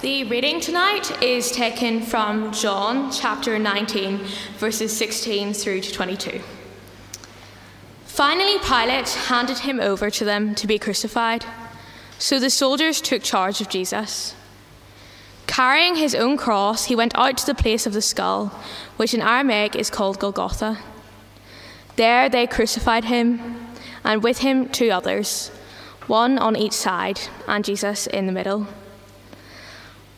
The reading tonight is taken from John chapter 19, verses 16 through to 22. Finally, Pilate handed him over to them to be crucified. So the soldiers took charge of Jesus. Carrying his own cross, he went out to the place of the skull, which in Aramaic is called Golgotha. There they crucified him, and with him two others, one on each side, and Jesus in the middle.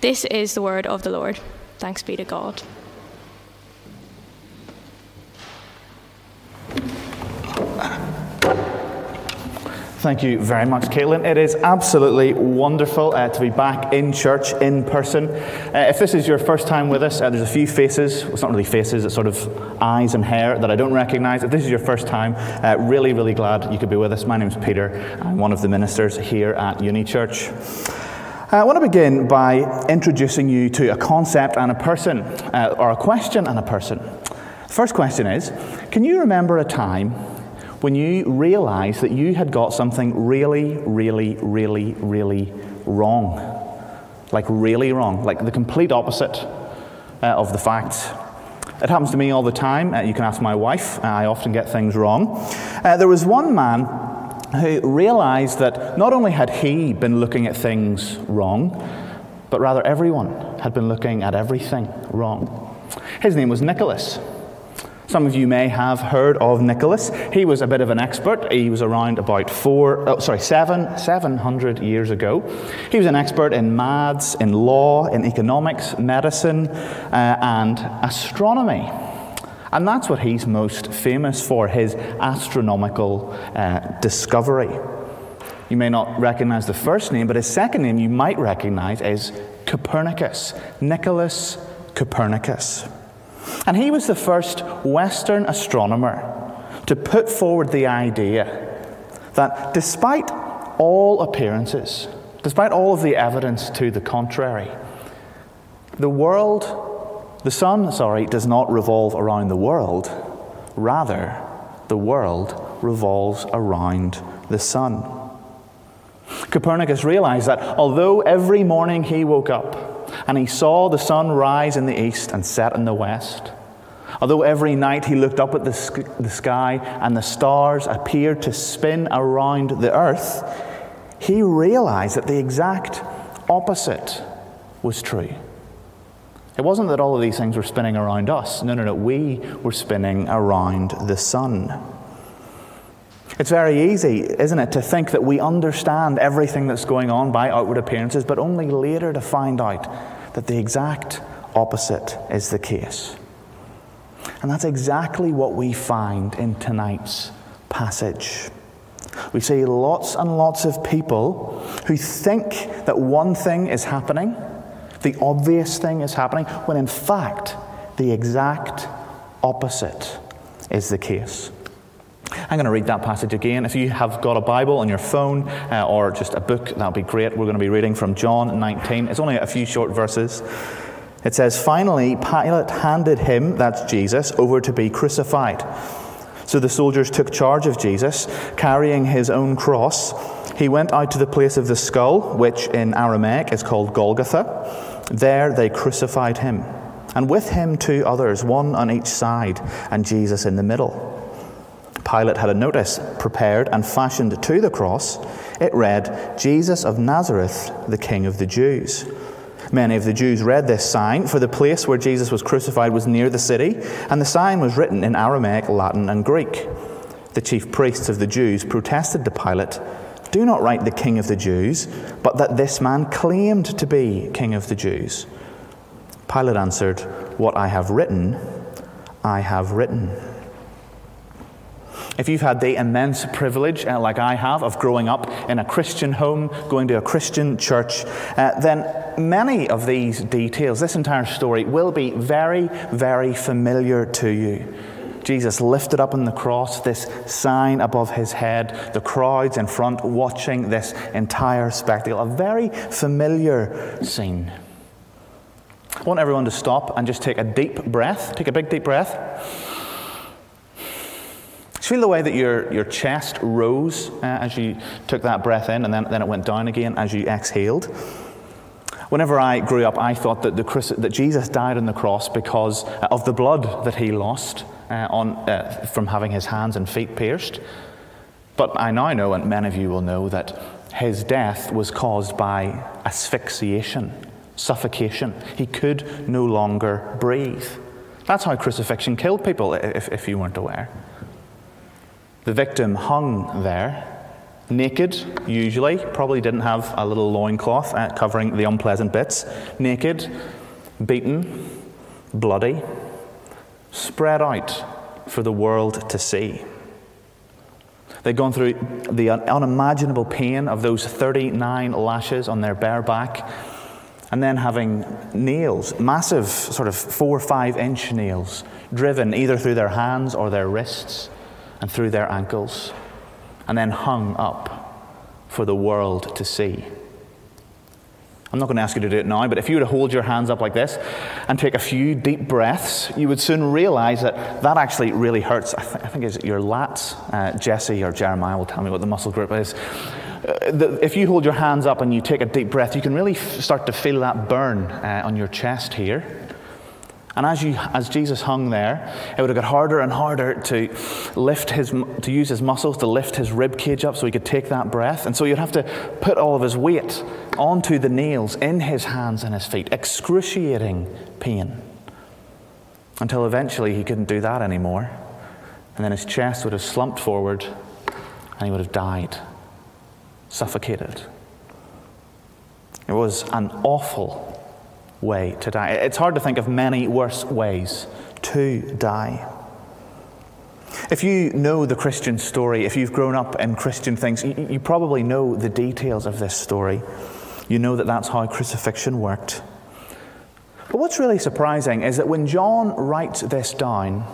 This is the word of the Lord. Thanks be to God. Thank you very much, Caitlin. It is absolutely wonderful uh, to be back in church in person. Uh, if this is your first time with us, uh, there's a few faces. Well, it's not really faces, it's sort of eyes and hair that I don't recognize. If this is your first time, uh, really, really glad you could be with us. My name's Peter. I'm one of the ministers here at Uni Church. I want to begin by introducing you to a concept and a person, uh, or a question and a person. First question is Can you remember a time when you realized that you had got something really, really, really, really wrong? Like, really wrong, like the complete opposite uh, of the facts. It happens to me all the time. Uh, you can ask my wife, I often get things wrong. Uh, there was one man who realized that not only had he been looking at things wrong, but rather everyone had been looking at everything wrong. His name was Nicholas. Some of you may have heard of Nicholas. He was a bit of an expert. He was around about four, oh, sorry, seven, seven hundred years ago. He was an expert in maths, in law, in economics, medicine, uh, and astronomy. And that's what he's most famous for his astronomical uh, discovery. You may not recognize the first name, but his second name you might recognize is Copernicus, Nicholas Copernicus. And he was the first Western astronomer to put forward the idea that despite all appearances, despite all of the evidence to the contrary, the world the sun, sorry, does not revolve around the world. Rather, the world revolves around the sun. Copernicus realized that although every morning he woke up and he saw the sun rise in the east and set in the west, although every night he looked up at the, the sky and the stars appeared to spin around the earth, he realized that the exact opposite was true. It wasn't that all of these things were spinning around us. No, no, no. We were spinning around the sun. It's very easy, isn't it, to think that we understand everything that's going on by outward appearances, but only later to find out that the exact opposite is the case. And that's exactly what we find in tonight's passage. We see lots and lots of people who think that one thing is happening the obvious thing is happening, when in fact, the exact opposite is the case. I'm going to read that passage again. If you have got a Bible on your phone uh, or just a book, that'll be great. We're going to be reading from John 19. It's only a few short verses. It says, Finally, Pilate handed him, that's Jesus, over to be crucified. So the soldiers took charge of Jesus, carrying his own cross. He went out to the place of the skull, which in Aramaic is called Golgotha. There they crucified him, and with him two others, one on each side, and Jesus in the middle. Pilate had a notice prepared and fashioned to the cross. It read, Jesus of Nazareth, the King of the Jews. Many of the Jews read this sign, for the place where Jesus was crucified was near the city, and the sign was written in Aramaic, Latin, and Greek. The chief priests of the Jews protested to Pilate do not write the King of the Jews, but that this man claimed to be King of the Jews. Pilate answered, What I have written, I have written. If you've had the immense privilege, uh, like I have, of growing up in a Christian home, going to a Christian church, uh, then many of these details, this entire story, will be very, very familiar to you. Jesus lifted up on the cross, this sign above his head, the crowds in front watching this entire spectacle. A very familiar scene. I want everyone to stop and just take a deep breath. Take a big, deep breath. Just feel the way that your, your chest rose uh, as you took that breath in, and then, then it went down again as you exhaled. Whenever I grew up, I thought that, the, that Jesus died on the cross because of the blood that he lost uh, on, uh, from having his hands and feet pierced. But I now know, and many of you will know, that his death was caused by asphyxiation, suffocation. He could no longer breathe. That's how crucifixion killed people, if, if you weren't aware. The victim hung there, naked, usually, probably didn't have a little loincloth uh, covering the unpleasant bits, naked, beaten, bloody spread out for the world to see. They'd gone through the unimaginable pain of those 39 lashes on their bare back, and then having nails, massive, sort of four or five inch nails, driven either through their hands or their wrists and through their ankles, and then hung up for the world to see. I'm not going to ask you to do it now, but if you were to hold your hands up like this and take a few deep breaths, you would soon realize that that actually really hurts. I, th- I think it's your lats. Uh, Jesse or Jeremiah will tell me what the muscle group is. Uh, if you hold your hands up and you take a deep breath, you can really f- start to feel that burn uh, on your chest here. And as, you, as Jesus hung there, it would have got harder and harder to lift his, to use his muscles to lift his rib cage up so he could take that breath. And so you'd have to put all of his weight onto the nails in his hands and his feet. Excruciating pain. Until eventually he couldn't do that anymore. And then his chest would have slumped forward and he would have died, suffocated. It was an awful way to die. It's hard to think of many worse ways to die. If you know the Christian story, if you've grown up in Christian things, you, you, probably know the details of this story. You know that that's how crucifixion worked. But what's really surprising is that when John writes this down,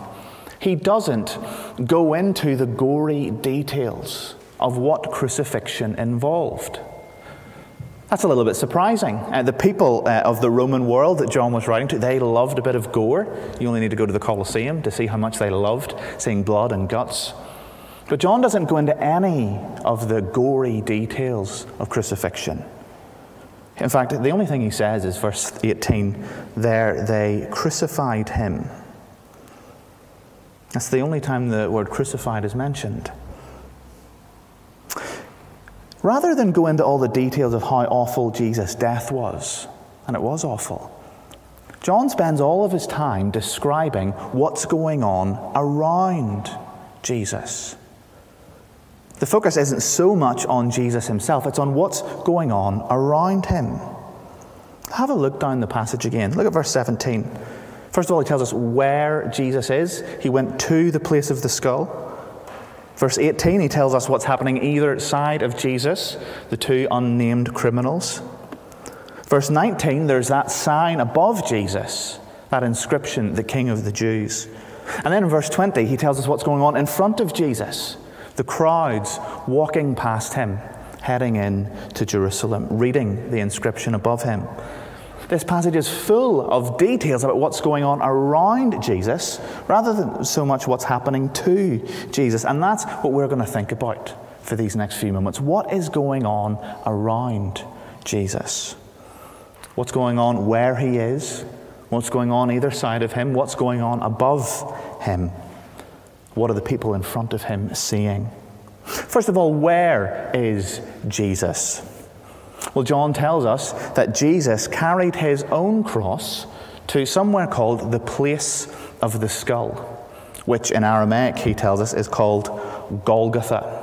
he doesn't go into the gory details of what crucifixion involved. That's a little bit surprising. Uh, the people uh, of the Roman world that John was writing to, they loved a bit of gore. You only need to go to the Colosseum to see how much they loved seeing blood and guts. But John doesn't go into any of the gory details of crucifixion. In fact, the only thing he says is verse 18 there they crucified him. That's the only time the word crucified is mentioned. Rather than go into all the details of how awful Jesus' death was, and it was awful, John spends all of his time describing what's going on around Jesus. The focus isn't so much on Jesus himself, it's on what's going on around him. Have a look down the passage again. Look at verse 17. First of all, he tells us where Jesus is. He went to the place of the skull. Verse 18, he tells us what's happening either side of Jesus, the two unnamed criminals. Verse 19, there's that sign above Jesus, that inscription, the King of the Jews. And then in verse 20, he tells us what's going on in front of Jesus, the crowds walking past him, heading in to Jerusalem, reading the inscription above him. This passage is full of details about what's going on around Jesus rather than so much what's happening to Jesus. And that's what we're going to think about for these next few moments. What is going on around Jesus? What's going on where he is? What's going on either side of him? What's going on above him? What are the people in front of him seeing? First of all, where is Jesus? Well, John tells us that Jesus carried his own cross to somewhere called the place of the skull, which in Aramaic, he tells us, is called Golgotha.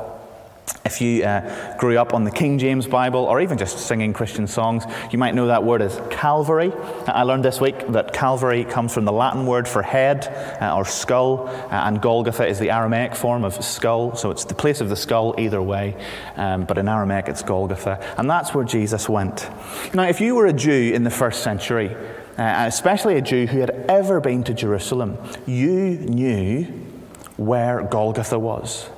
If you uh, grew up on the King James Bible or even just singing Christian songs, you might know that word is Calvary. I learned this week that Calvary comes from the Latin word for head uh, or skull, uh, and Golgotha is the Aramaic form of skull, so it's the place of the skull either way, um, but in Aramaic it's Golgotha. And that's where Jesus went. Now, if you were a Jew in the first century, uh, especially a Jew who had ever been to Jerusalem, you knew where Golgotha was.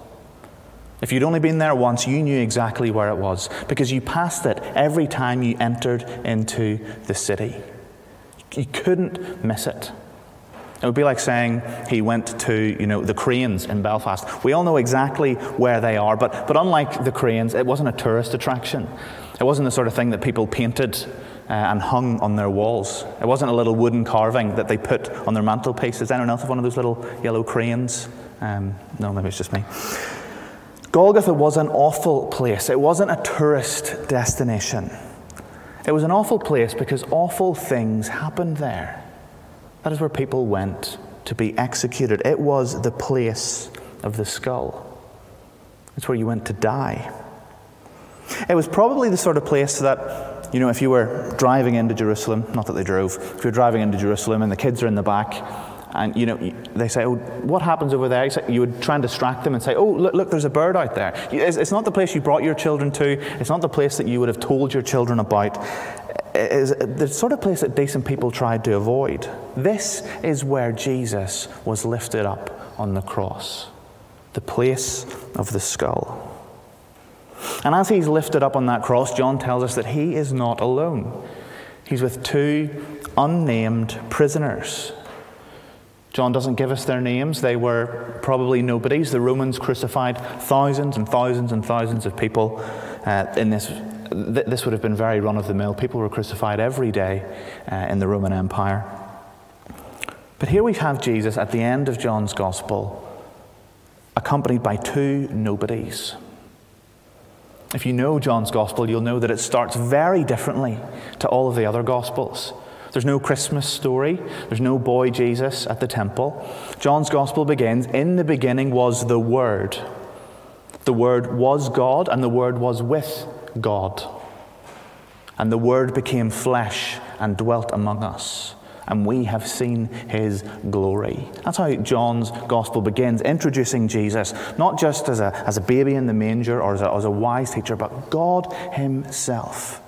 If you'd only been there once, you knew exactly where it was because you passed it every time you entered into the city. You couldn't miss it. It would be like saying he went to, you know, the cranes in Belfast. We all know exactly where they are, but, but unlike the cranes, it wasn't a tourist attraction. It wasn't the sort of thing that people painted uh, and hung on their walls. It wasn't a little wooden carving that they put on their mantelpieces. Anyone else have one of those little yellow cranes? Um, no, maybe it's just me. Golgotha was an awful place. It wasn't a tourist destination. It was an awful place because awful things happened there. That is where people went to be executed. It was the place of the skull. It's where you went to die. It was probably the sort of place that, you know, if you were driving into Jerusalem, not that they drove, if you're driving into Jerusalem and the kids are in the back, and you know, they say, "Oh, what happens over there?" You would try and distract them and say, "Oh, look, look, there's a bird out there." It's not the place you brought your children to. It's not the place that you would have told your children about. It's the sort of place that decent people tried to avoid. This is where Jesus was lifted up on the cross, the place of the skull. And as he's lifted up on that cross, John tells us that he is not alone. He's with two unnamed prisoners John doesn't give us their names. They were probably nobodies. The Romans crucified thousands and thousands and thousands of people uh, in this. Th- this would have been very run of the mill. People were crucified every day uh, in the Roman Empire. But here we have Jesus at the end of John's Gospel, accompanied by two nobodies. If you know John's Gospel, you'll know that it starts very differently to all of the other Gospels. There's no Christmas story. There's no boy Jesus at the temple. John's gospel begins In the beginning was the Word. The Word was God, and the Word was with God. And the Word became flesh and dwelt among us. And we have seen his glory. That's how John's gospel begins, introducing Jesus, not just as a, as a baby in the manger or as a, as a wise teacher, but God himself.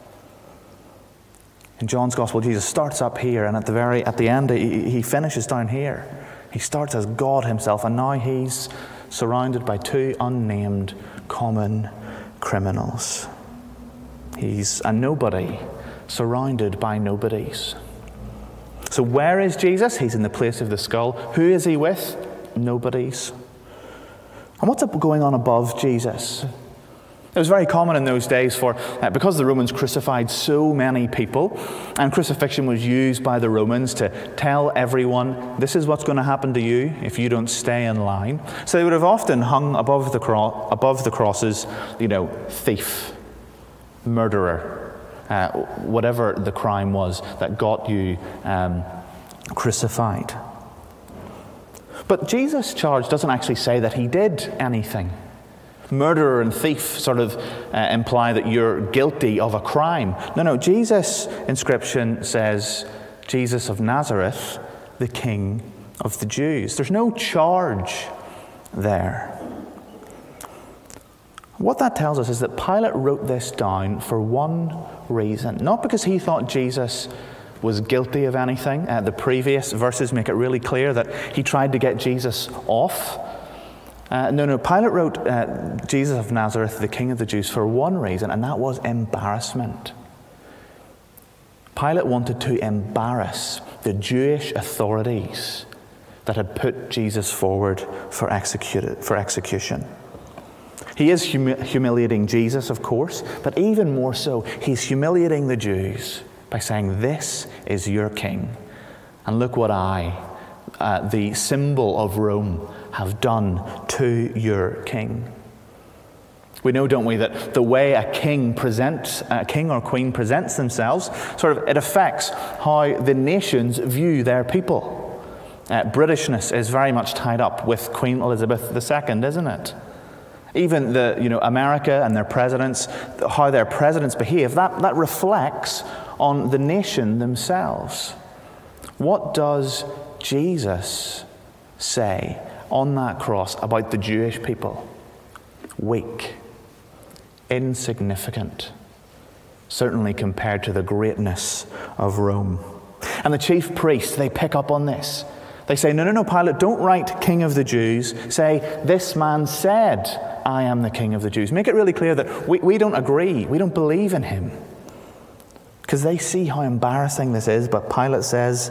In John's Gospel, Jesus starts up here, and at the very at the end, he, he finishes down here. He starts as God Himself, and now he's surrounded by two unnamed common criminals. He's a nobody surrounded by nobodies. So, where is Jesus? He's in the place of the skull. Who is he with? Nobodies. And what's going on above Jesus? It was very common in those days for, uh, because the Romans crucified so many people, and crucifixion was used by the Romans to tell everyone, this is what's going to happen to you if you don't stay in line. So they would have often hung above the, cro- above the crosses, you know, thief, murderer, uh, whatever the crime was that got you um, crucified. But Jesus' charge doesn't actually say that he did anything murderer and thief sort of uh, imply that you're guilty of a crime. No, no, Jesus' inscription says, Jesus of Nazareth, the King of the Jews. There's no charge there. What that tells us is that Pilate wrote this down for one reason. Not because he thought Jesus was guilty of anything. Uh, the previous verses make it really clear that he tried to get Jesus off uh, no, no, Pilate wrote uh, Jesus of Nazareth, the King of the Jews, for one reason, and that was embarrassment. Pilate wanted to embarrass the Jewish authorities that had put Jesus forward for, for execution. He is humi- humiliating Jesus, of course, but even more so, he's humiliating the Jews by saying, This is your king. And look what I, uh, the symbol of Rome, have done to your king. We know, don't we, that the way a king presents, a king or queen presents themselves, sort of, it affects how the nations view their people. Uh, Britishness is very much tied up with Queen Elizabeth II, isn't it? Even the, you know, America and their presidents, how their presidents behave, that, that reflects on the nation themselves. What does Jesus say on that cross about the Jewish people? Weak, insignificant, certainly compared to the greatness of Rome. And the chief priests, they pick up on this. They say, No, no, no, Pilate, don't write King of the Jews. Say, This man said, I am the King of the Jews. Make it really clear that we, we don't agree, we don't believe in him. Because they see how embarrassing this is, but Pilate says,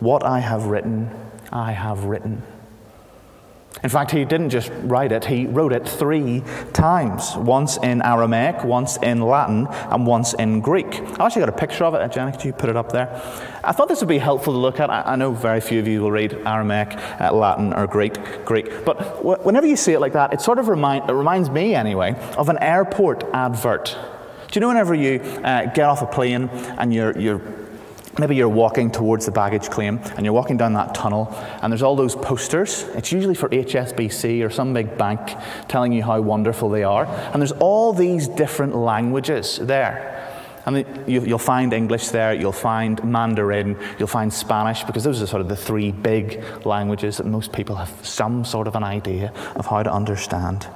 What I have written, I have written. In fact, he didn't just write it, he wrote it three times once in Aramaic, once in Latin, and once in Greek. I actually got a picture of it. Jenny, could you put it up there? I thought this would be helpful to look at. I know very few of you will read Aramaic, uh, Latin, or Greek, Greek. But whenever you see it like that, it sort of remind, it reminds me, anyway, of an airport advert. Do you know whenever you uh, get off a plane and you're, you're Maybe you're walking towards the baggage claim and you're walking down that tunnel and there's all those posters. It's usually for HSBC or some big bank telling you how wonderful they are. And there's all these different languages there. And you'll find English there, you'll find Mandarin, you'll find Spanish, because those are sort of the three big languages that most people have some sort of an idea of how to understand.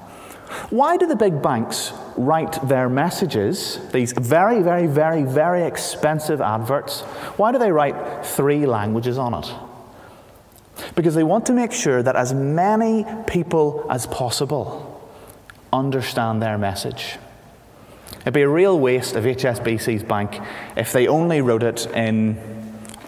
Why do the big banks write their messages, these very, very, very, very expensive adverts, why do they write three languages on it? Because they want to make sure that as many people as possible understand their message. It'd be a real waste of HSBC's bank if they only wrote it in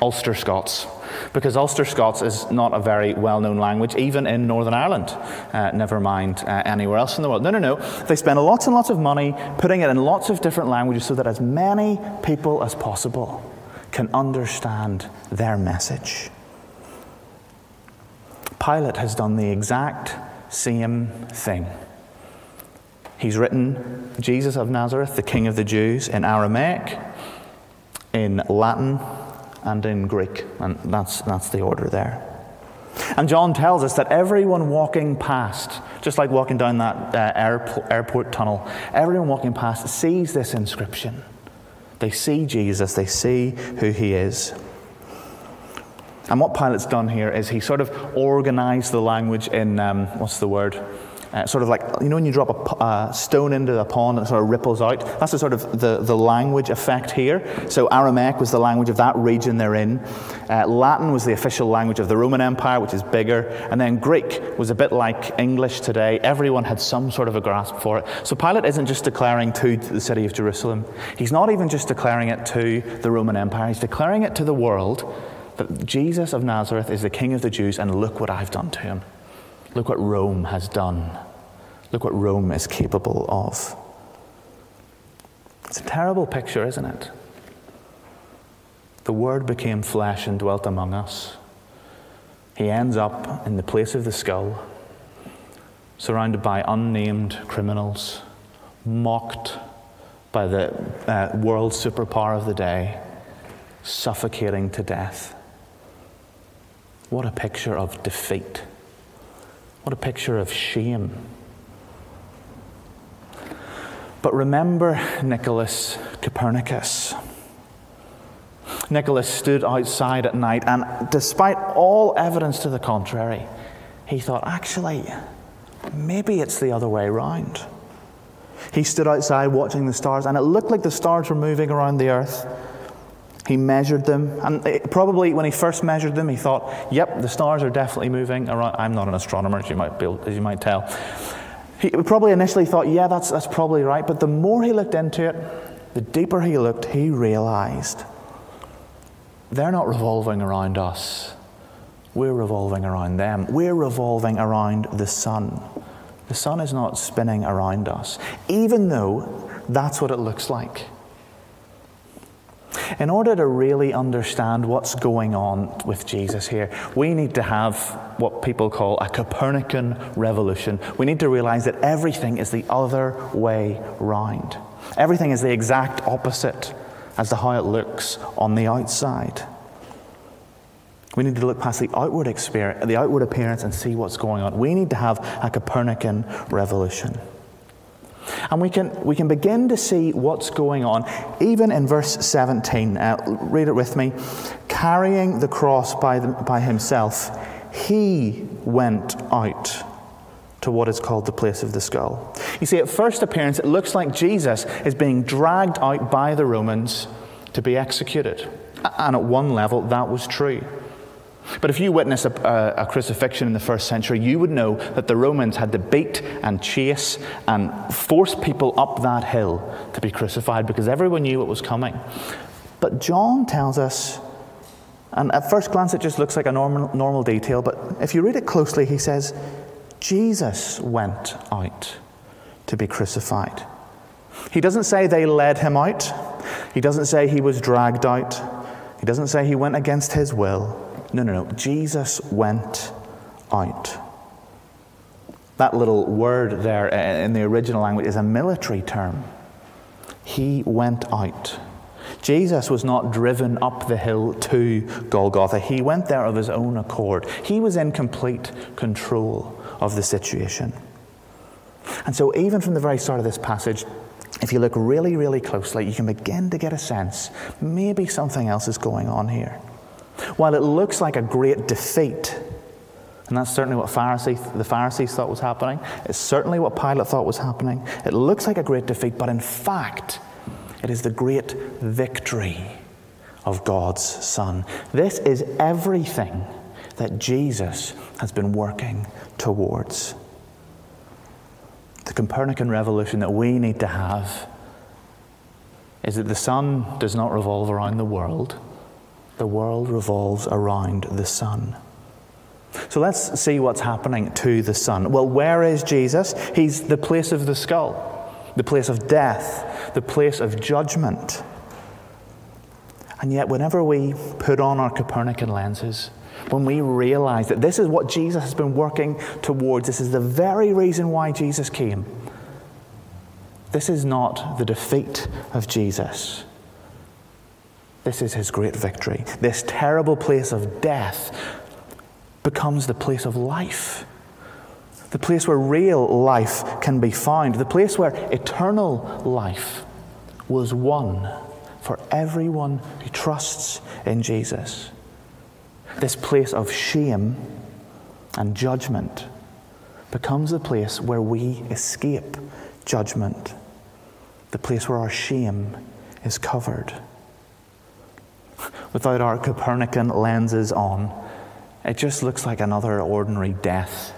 Ulster Scots because Ulster Scots is not a very well known language, even in Northern Ireland, uh, never mind uh, anywhere else in the world. No, no, no. They spend lots and lots of money putting it in lots of different languages so that as many people as possible can understand their message. Pilate has done the exact same thing. He's written Jesus of Nazareth, the King of the Jews, in Aramaic, in Latin, and in Greek. And that's, that's the order there. And John tells us that everyone walking past, just like walking down that uh, airport, airport tunnel, everyone walking past sees this inscription. They see Jesus, they see who he is. And what Pilate's done here is he sort of organized the language in, um, what's the word? Uh, sort of like, you know, when you drop a uh, stone into the pond and it sort of ripples out? That's the sort of the, the language effect here. So Aramaic was the language of that region they're in. Uh, Latin was the official language of the Roman Empire, which is bigger. And then Greek was a bit like English today. Everyone had some sort of a grasp for it. So Pilate isn't just declaring to the city of Jerusalem, he's not even just declaring it to the Roman Empire, he's declaring it to the world that Jesus of Nazareth is the King of the Jews, and look what I've done to him. Look what Rome has done. Look what Rome is capable of. It's a terrible picture, isn't it? The Word became flesh and dwelt among us. He ends up in the place of the skull, surrounded by unnamed criminals, mocked by the uh, world superpower of the day, suffocating to death. What a picture of defeat. What a picture of shame. But remember Nicholas Copernicus. Nicholas stood outside at night, and despite all evidence to the contrary, he thought, actually, maybe it's the other way around. He stood outside watching the stars, and it looked like the stars were moving around the earth. He measured them, and it, probably when he first measured them, he thought, "Yep, the stars are definitely moving around." I'm not an astronomer, as you might, be, as you might tell, he probably initially thought, yeah, that's, that's probably right. But the more he looked into it, the deeper he looked, he realized they're not revolving around us. We're revolving around them. We're revolving around the sun. The sun is not spinning around us, even though that's what it looks like. In order to really understand what's going on with Jesus here, we need to have what people call a Copernican revolution. We need to realize that everything is the other way round. Everything is the exact opposite as to how it looks on the outside. We need to look past the outward, the outward appearance and see what's going on. We need to have a Copernican revolution. And we can, we can begin to see what's going on, even in verse 17. Uh, read it with me. Carrying the cross by, the, by himself, he went out to what is called the place of the skull. You see, at first appearance, it looks like Jesus is being dragged out by the Romans to be executed. And at one level, that was true. But if you witness a, a, a, crucifixion in the first century, you would know that the Romans had to beat and chase and force people up that hill to be crucified because everyone knew it was coming. But John tells us, and at first glance it just looks like a normal, normal detail, but if you read it closely, he says, Jesus went out to be crucified. He doesn't say they led him out, he doesn't say he was dragged out, he doesn't say he went against his will. No, no, no. Jesus went out. That little word there uh, in the original language is a military term. He went out. Jesus was not driven up the hill to Golgotha. He went there of his own accord. He was in complete control of the situation. And so, even from the very start of this passage, if you look really, really closely, you can begin to get a sense maybe something else is going on here. While it looks like a great defeat, and that's certainly what the Pharisees thought was happening, it's certainly what Pilate thought was happening. It looks like a great defeat, but in fact, it is the great victory of God's Son. This is everything that Jesus has been working towards. The Copernican revolution that we need to have is that the sun does not revolve around the world the world revolves around the sun. So let's see what's happening to the sun. Well, where is Jesus? He's the place of the skull, the place of death, the place of judgment. And yet, whenever we put on our Copernican lenses, when we realize that this is what Jesus has been working towards, this is the very reason why Jesus came, this is not the defeat of Jesus. This is his great victory. This terrible place of death becomes the place of life. The place where real life can be found. The place where eternal life was won for everyone who trusts in Jesus. This place of shame and judgment becomes the place where we escape judgment, the place where our shame is covered without our Copernican lenses on, it just looks like another ordinary death.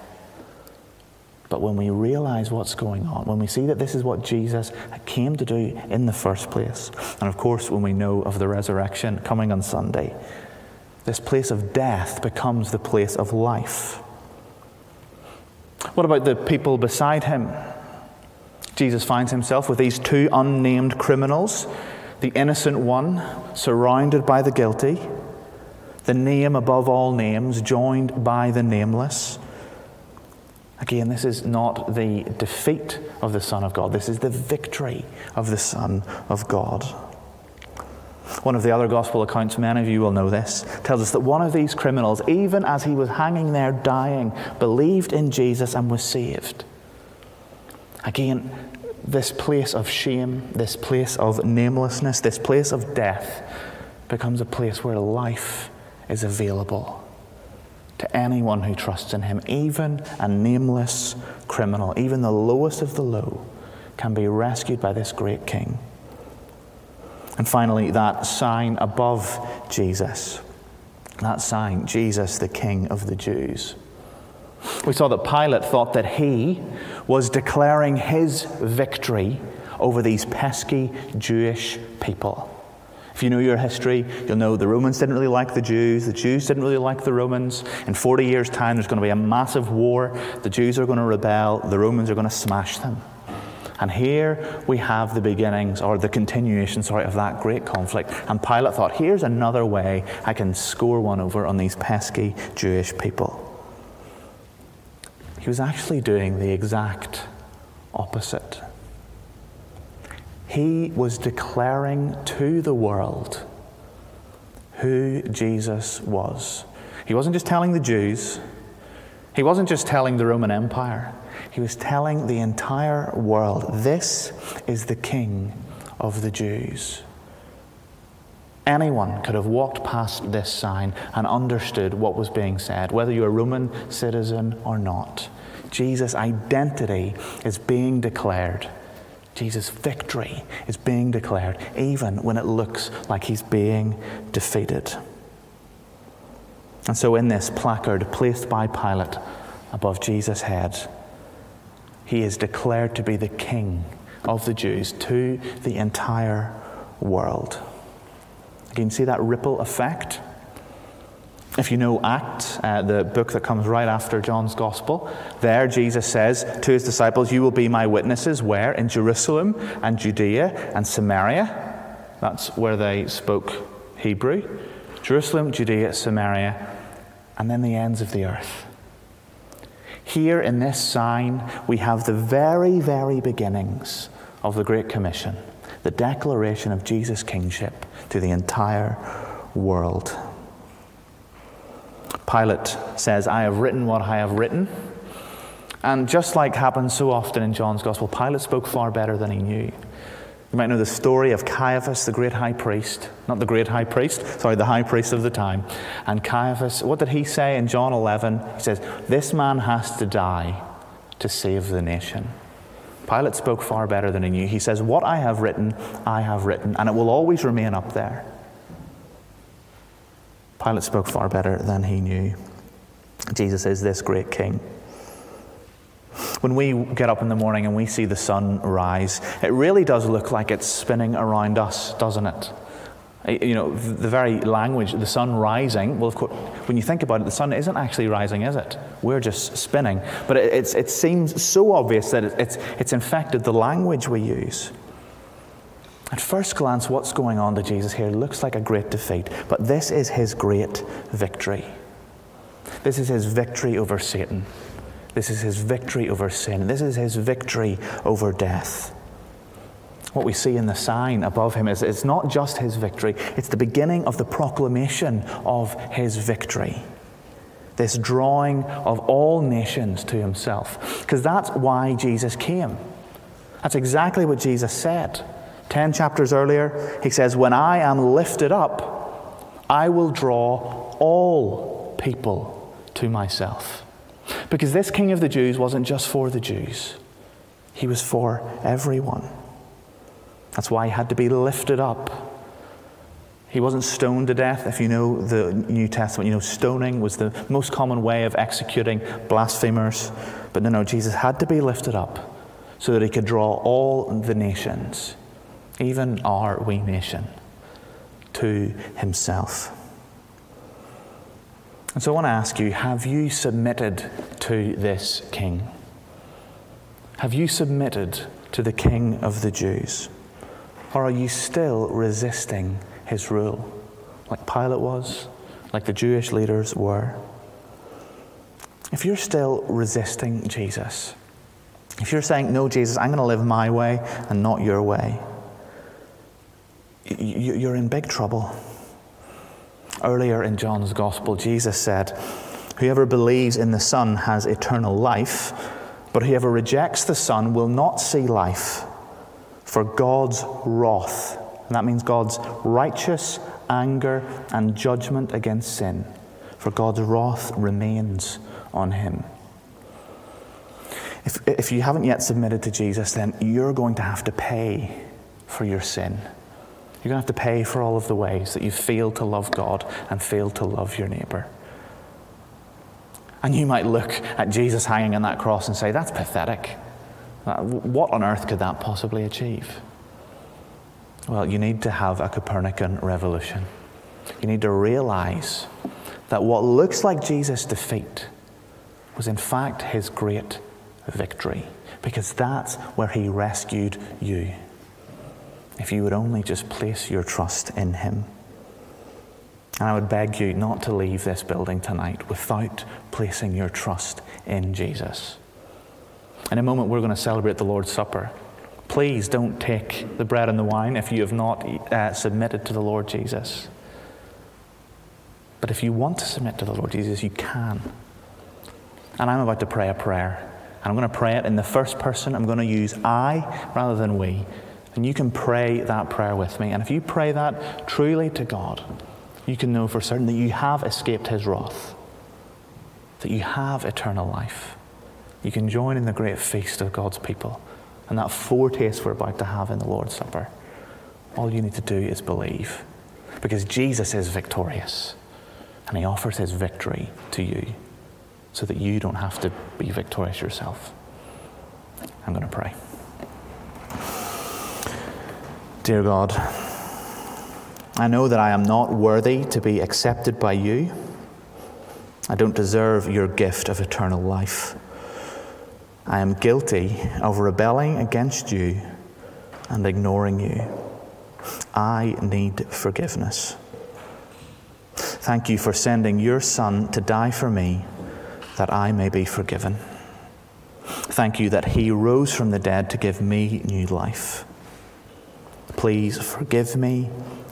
But when we realize what's going on, when we see that this is what Jesus came to do in the first place, and of course, when we know of the resurrection coming on Sunday, this place of death becomes the place of life. What about the people beside him? Jesus finds himself with these two unnamed criminals the innocent one surrounded by the guilty, the name above all names joined by the nameless. Again, this is not the defeat of the Son of God, this is the victory of the Son of God. One of the other gospel accounts, many of you will know this, tells us that one of these criminals, even as he was hanging there dying, believed in Jesus and was saved. Again, this place of shame, this place of namelessness, this place of death becomes a place where life is available to anyone who trusts in Him. Even a nameless criminal, even the lowest of the low, can be rescued by this great King. And finally, that sign above Jesus. That sign, Jesus, the King of the Jews. We saw that Pilate thought that he was declaring his victory over these pesky Jewish people. If you know your history, you'll know the Romans didn't really like the Jews, the Jews didn't really like the Romans. In 40 years' time, there's going to be a massive war. The Jews are going to rebel, the Romans are going to smash them. And here we have the beginnings, or the continuation, sorry, of that great conflict. And Pilate thought, here's another way I can score one over on these pesky Jewish people. He was actually doing the exact opposite. He was declaring to the world who Jesus was. He wasn't just telling the Jews, He wasn't just telling the Roman Empire, he was telling the entire world this is the King of the Jews. Anyone could have walked past this sign and understood what was being said, whether you're a Roman citizen or not. Jesus' identity is being declared. Jesus' victory is being declared, even when it looks like he's being defeated. And so, in this placard placed by Pilate above Jesus' head, he is declared to be the king of the Jews to the entire world. You can see that ripple effect. If you know Acts, uh, the book that comes right after John's Gospel, there Jesus says to his disciples, You will be my witnesses. Where? In Jerusalem and Judea and Samaria. That's where they spoke Hebrew. Jerusalem, Judea, Samaria, and then the ends of the earth. Here in this sign, we have the very, very beginnings of the Great Commission, the declaration of Jesus' kingship to the entire world. Pilate says, I have written what I have written. And just like happens so often in John's Gospel, Pilate spoke far better than he knew. You might know the story of Caiaphas, the great high priest. Not the great high priest, sorry, the high priest of the time. And Caiaphas, what did he say in John 11? He says, This man has to die to save the nation. Pilate spoke far better than he knew. He says, What I have written, I have written, and it will always remain up there. Pilate spoke far better than he knew. Jesus is this great king. When we get up in the morning and we see the sun rise, it really does look like it's spinning around us, doesn't it? You know, the very language, the sun rising, well, of course, when you think about it, the sun isn't actually rising, is it? We're just spinning. But it, it seems so obvious that it, it's, it's infected the language we use. At first glance, what's going on to Jesus here looks like a great defeat, but this is his great victory. This is his victory over Satan. This is his victory over sin. This is his victory over death. What we see in the sign above him is it's not just his victory, it's the beginning of the proclamation of his victory. This drawing of all nations to himself. Because that's why Jesus came. That's exactly what Jesus said. Ten chapters earlier, he says, When I am lifted up, I will draw all people to myself. Because this king of the Jews wasn't just for the Jews, he was for everyone. That's why he had to be lifted up. He wasn't stoned to death. If you know the New Testament, you know stoning was the most common way of executing blasphemers. But no, no, Jesus had to be lifted up so that he could draw all the nations, even our wee nation, to himself. And so I want to ask you have you submitted to this king? Have you submitted to the king of the Jews? Or are you still resisting his rule, like Pilate was, like the Jewish leaders were? If you're still resisting Jesus, if you're saying, No, Jesus, I'm going to live my way and not your way, you're in big trouble. Earlier in John's Gospel, Jesus said, Whoever believes in the Son has eternal life, but whoever rejects the Son will not see life, for God's wrath, and that means God's righteous anger and judgment against sin, for God's wrath remains on him. If, if you haven't yet submitted to Jesus, then you're going to have to pay for your sin. You're going to have to pay for all of the ways that you failed to love God and failed to love your neighbor. And you might look at Jesus hanging on that cross and say, that's pathetic. Uh, what on earth could that possibly achieve? Well, you need to have a Copernican revolution. You need to realize that what looks like Jesus' defeat was in fact his great victory, because that's where he rescued you if you would only just place your trust in Him. And I would beg you not to leave this building tonight without placing your trust in Jesus. In a moment, we're going to celebrate the Lord's Supper. Please don't take the bread and the wine if you have not uh, submitted to the Lord Jesus. But if you want to submit to the Lord Jesus, you can. And I'm about to pray a prayer. And I'm going to pray it in the first person. I'm going to use I rather than we. And you can pray that prayer with me. And if you pray that truly to God, you can know for certain that you have escaped his wrath, that you have eternal life. You can join in the great feast of God's people and that foretaste we're about to have in the Lord's Supper. All you need to do is believe because Jesus is victorious and he offers his victory to you so that you don't have to be victorious yourself. I'm going to pray. Dear God, I know that I am not worthy to be accepted by you. I don't deserve your gift of eternal life. I am guilty of rebelling against you and ignoring you. I need forgiveness. Thank you for sending your Son to die for me that I may be forgiven. Thank you that he rose from the dead to give me new life. Please forgive me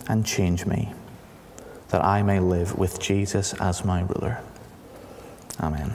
and change me that I may live with Jesus as my ruler. Amen.